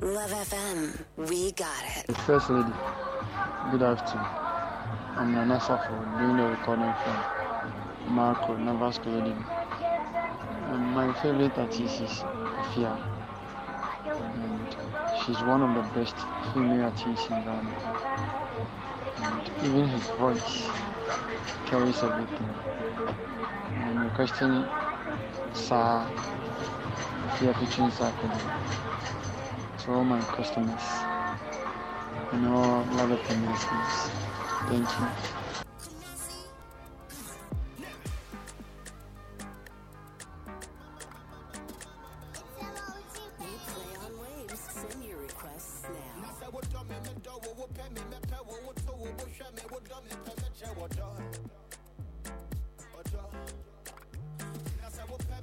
Love FM, we got it. First lady, good afternoon. I'm Nana Safo, doing the recording from Marco, Navasco Wedding. Um, my favorite artist is Afia. And she's one of the best female artists in Ghana. And even his voice carries everything. And the question, Sa, Afia featuring Sakura to all my customers and all other communities. Thank you.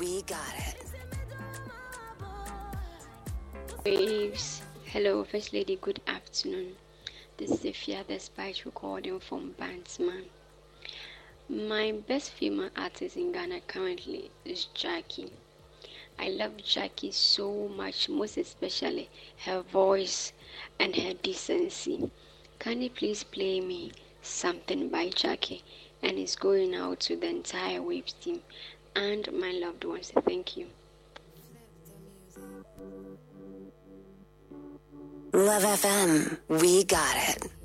We got it. Waves. Hello, First Lady. Good afternoon. This is Ifya the Spice recording from Bandsman. My best female artist in Ghana currently is Jackie. I love Jackie so much, most especially her voice and her decency. Can you please play me something by Jackie? And it's going out to the entire Waves team and my loved ones. Thank you. Love FM, we got it.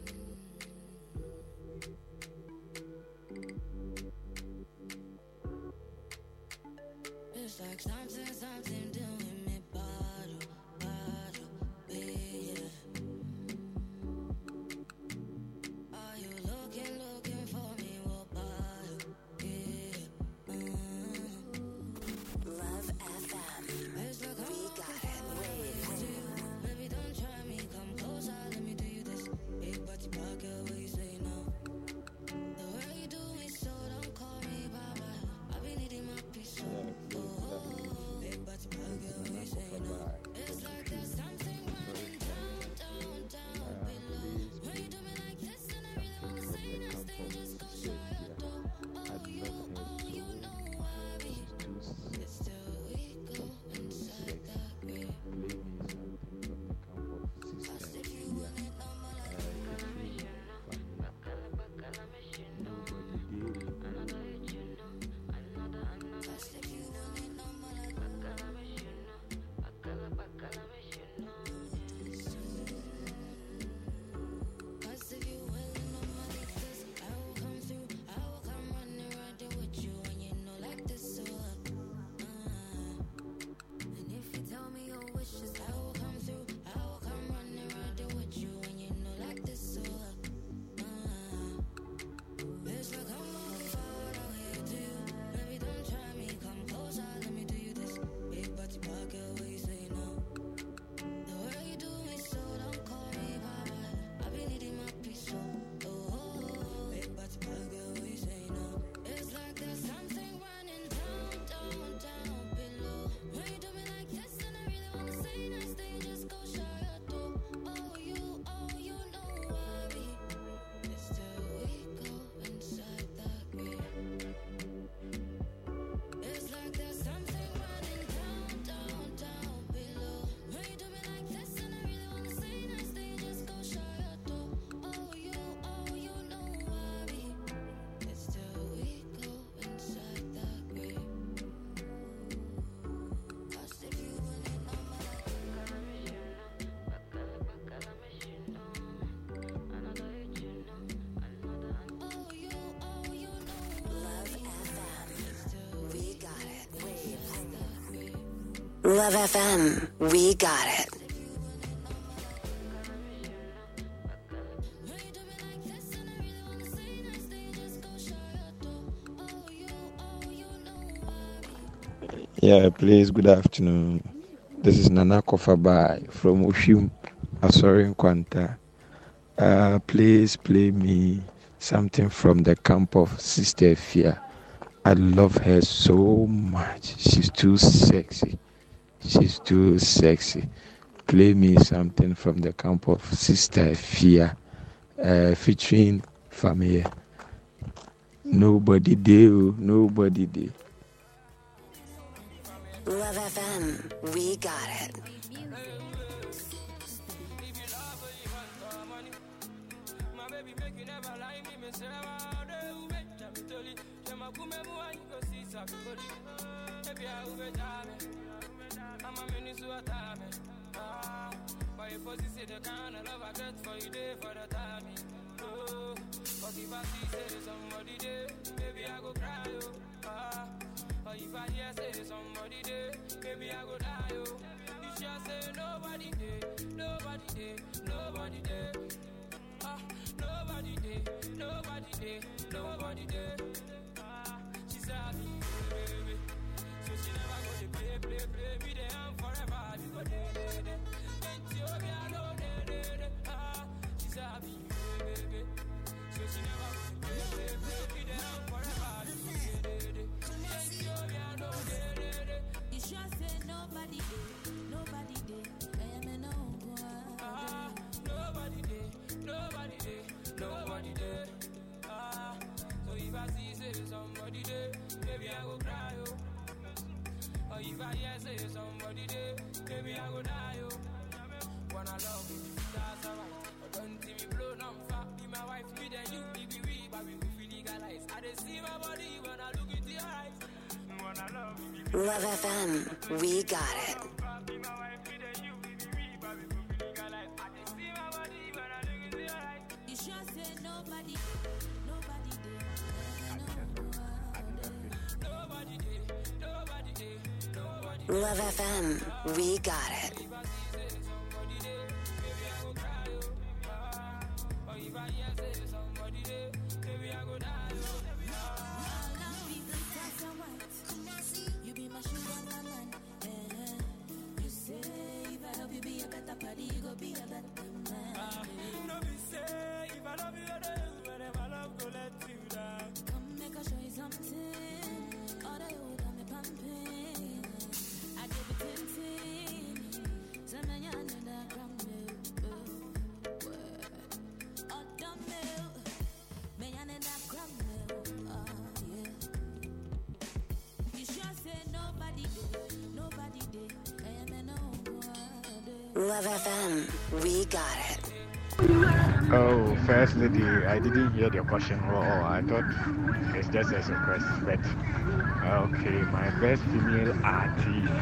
Love FM, we got it. Yeah, please, good afternoon. This is Nana Kofabai from Ushim, Asori Kwanta. Uh, please play me something from the camp of Sister Fia. I love her so much. She's too sexy. She's too sexy. Play me something from the camp of Sister Fia, uh, featuring Fameye. Nobody do, nobody do. Love FM, we got it. Somebody there, maybe I go cry, oh. Ah. Or if I hear say somebody there, maybe I go die, oh. You sure say nobody there, nobody there, nobody there. Ah, nobody there, nobody there, nobody there. Ah, she said me, baby. So she never go to play, play, play. Me there nobody did, nobody did. I am a no Ah, nobody there, nobody there, nobody there. Ah, so if I see say somebody there, maybe I go cry, oh. Or if I hear say somebody there, maybe I go die, oh. Wanna love me, that's alright. See me blow on fire. Be my wife, me then you, be we, but we will feel legalized. I just see my body when I look into your eyes. Wanna we got it. Love FM, we got it. Love FM, we got it. Oh, First Lady, I didn't hear the question. Oh, I thought it's just a request. But okay, my best female artist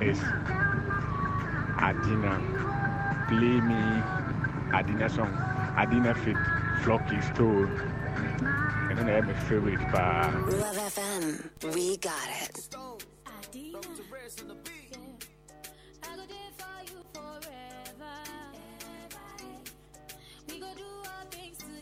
is Adina. Play me Adina song. Adina fit Flowking Stone. And then I have my favorite. But Love FM, we got it. Adina.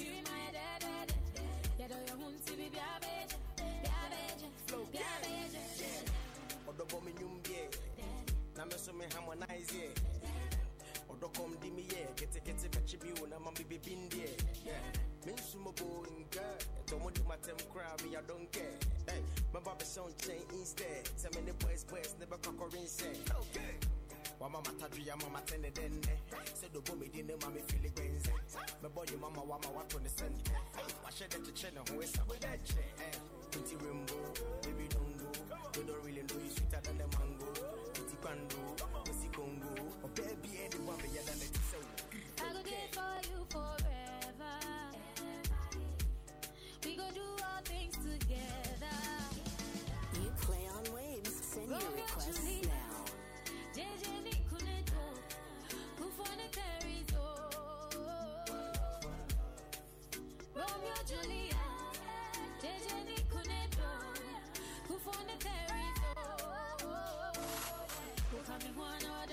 Tear my dead, dead. Get all your hunts, we be a bed, be a bed, be a bed. Odo bomi nyumbie Na me so me harmonize ye Odo kom di mi ye Kete kete bechi bi u na ma bibi bindi ye Yeah Me nsu mo bo inga Eto mo di matem kra me I don't care Hey Me ba be son chain instead Se me ne boys boys Nebe kokorin se Okay Wama matadri ya mama tene dende Se do bomi di ne mami fili benze Me boy you mama wama watu ne sende Hey Washe de chiche na huwe sa we de che Hey Pinti rimbo Baby don't go They don't really know you sweeter than the mango. Quando, Pussy Congo. Oh, baby, anyone better than the. I go there for you forever.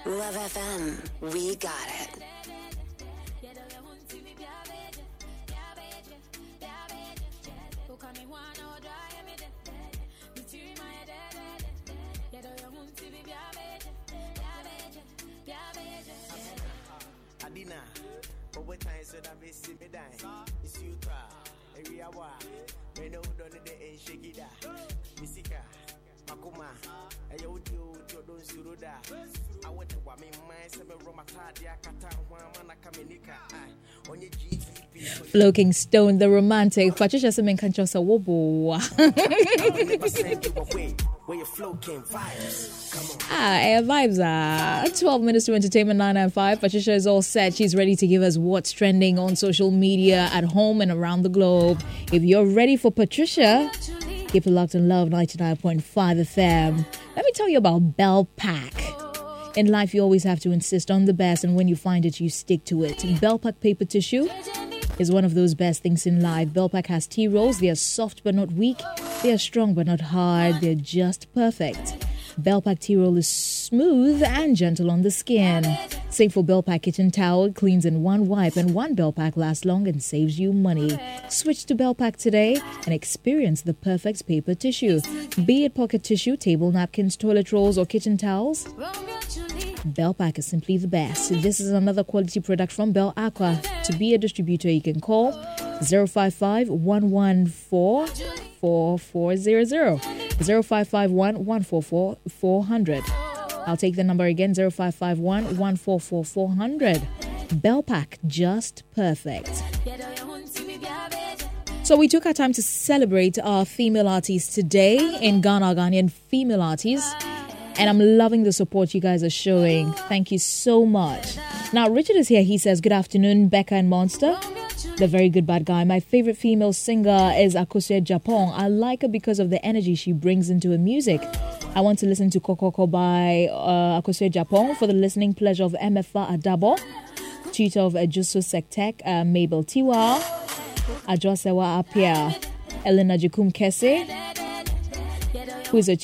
Love FM. We got it. Adina, over time so that we see me die. It's you try, area wa. Me know done the and shake it. Misika, Makuma, you do you don't da. Flowking Stone, the romantic. Patricia Semen Kanchosa Wobo. I never send you away where your flow came vibes. Come on. Ah, air vibes are 12 minutes to entertainment 995. Patricia is all set. She's ready to give us what's trending on social media at home and around the globe. If you're ready for Patricia, keep it locked on Love 99.5 FM. Let tell you about Bell Pack. In life, you always have to insist on the best, and when you find it, you stick to it. Bell Pack paper tissue is one of those best things in life. Bellpack has tea rolls. They are soft but not weak. They are strong but not hard. They're just perfect. Bellpack tea roll is smooth and gentle on the skin. Same for Bellpack kitchen towel. Cleans in one wipe, and one Bellpack lasts long and saves you money. Switch to Bellpack today and experience the perfect paper tissue. Be it pocket tissue, table napkins, toilet rolls, or kitchen towels. Bell Pack is simply the best. This is another quality product from Bell Aqua. To be a distributor, you can call 055 114 4400. 0551 144 400. I'll take the number again 0551 144 400. Bell Pack, just perfect. So we took our time to celebrate our female artists today in Ghana, Ghanaian female artists. And I'm loving the support you guys are showing. Thank you so much. Now, Richard is here. He says, Good afternoon, Becca and Monster. The very good bad guy. My favorite female singer is Akosua Japong. I like her because of the energy she brings into her music. I want to listen to Kokoko by uh, Japong for the listening pleasure of MFA Adabo, tutor of Ejuso Sektek, uh, Mabel Tiwa, Ajosewa Apia, Elena Jukum Kese, who is a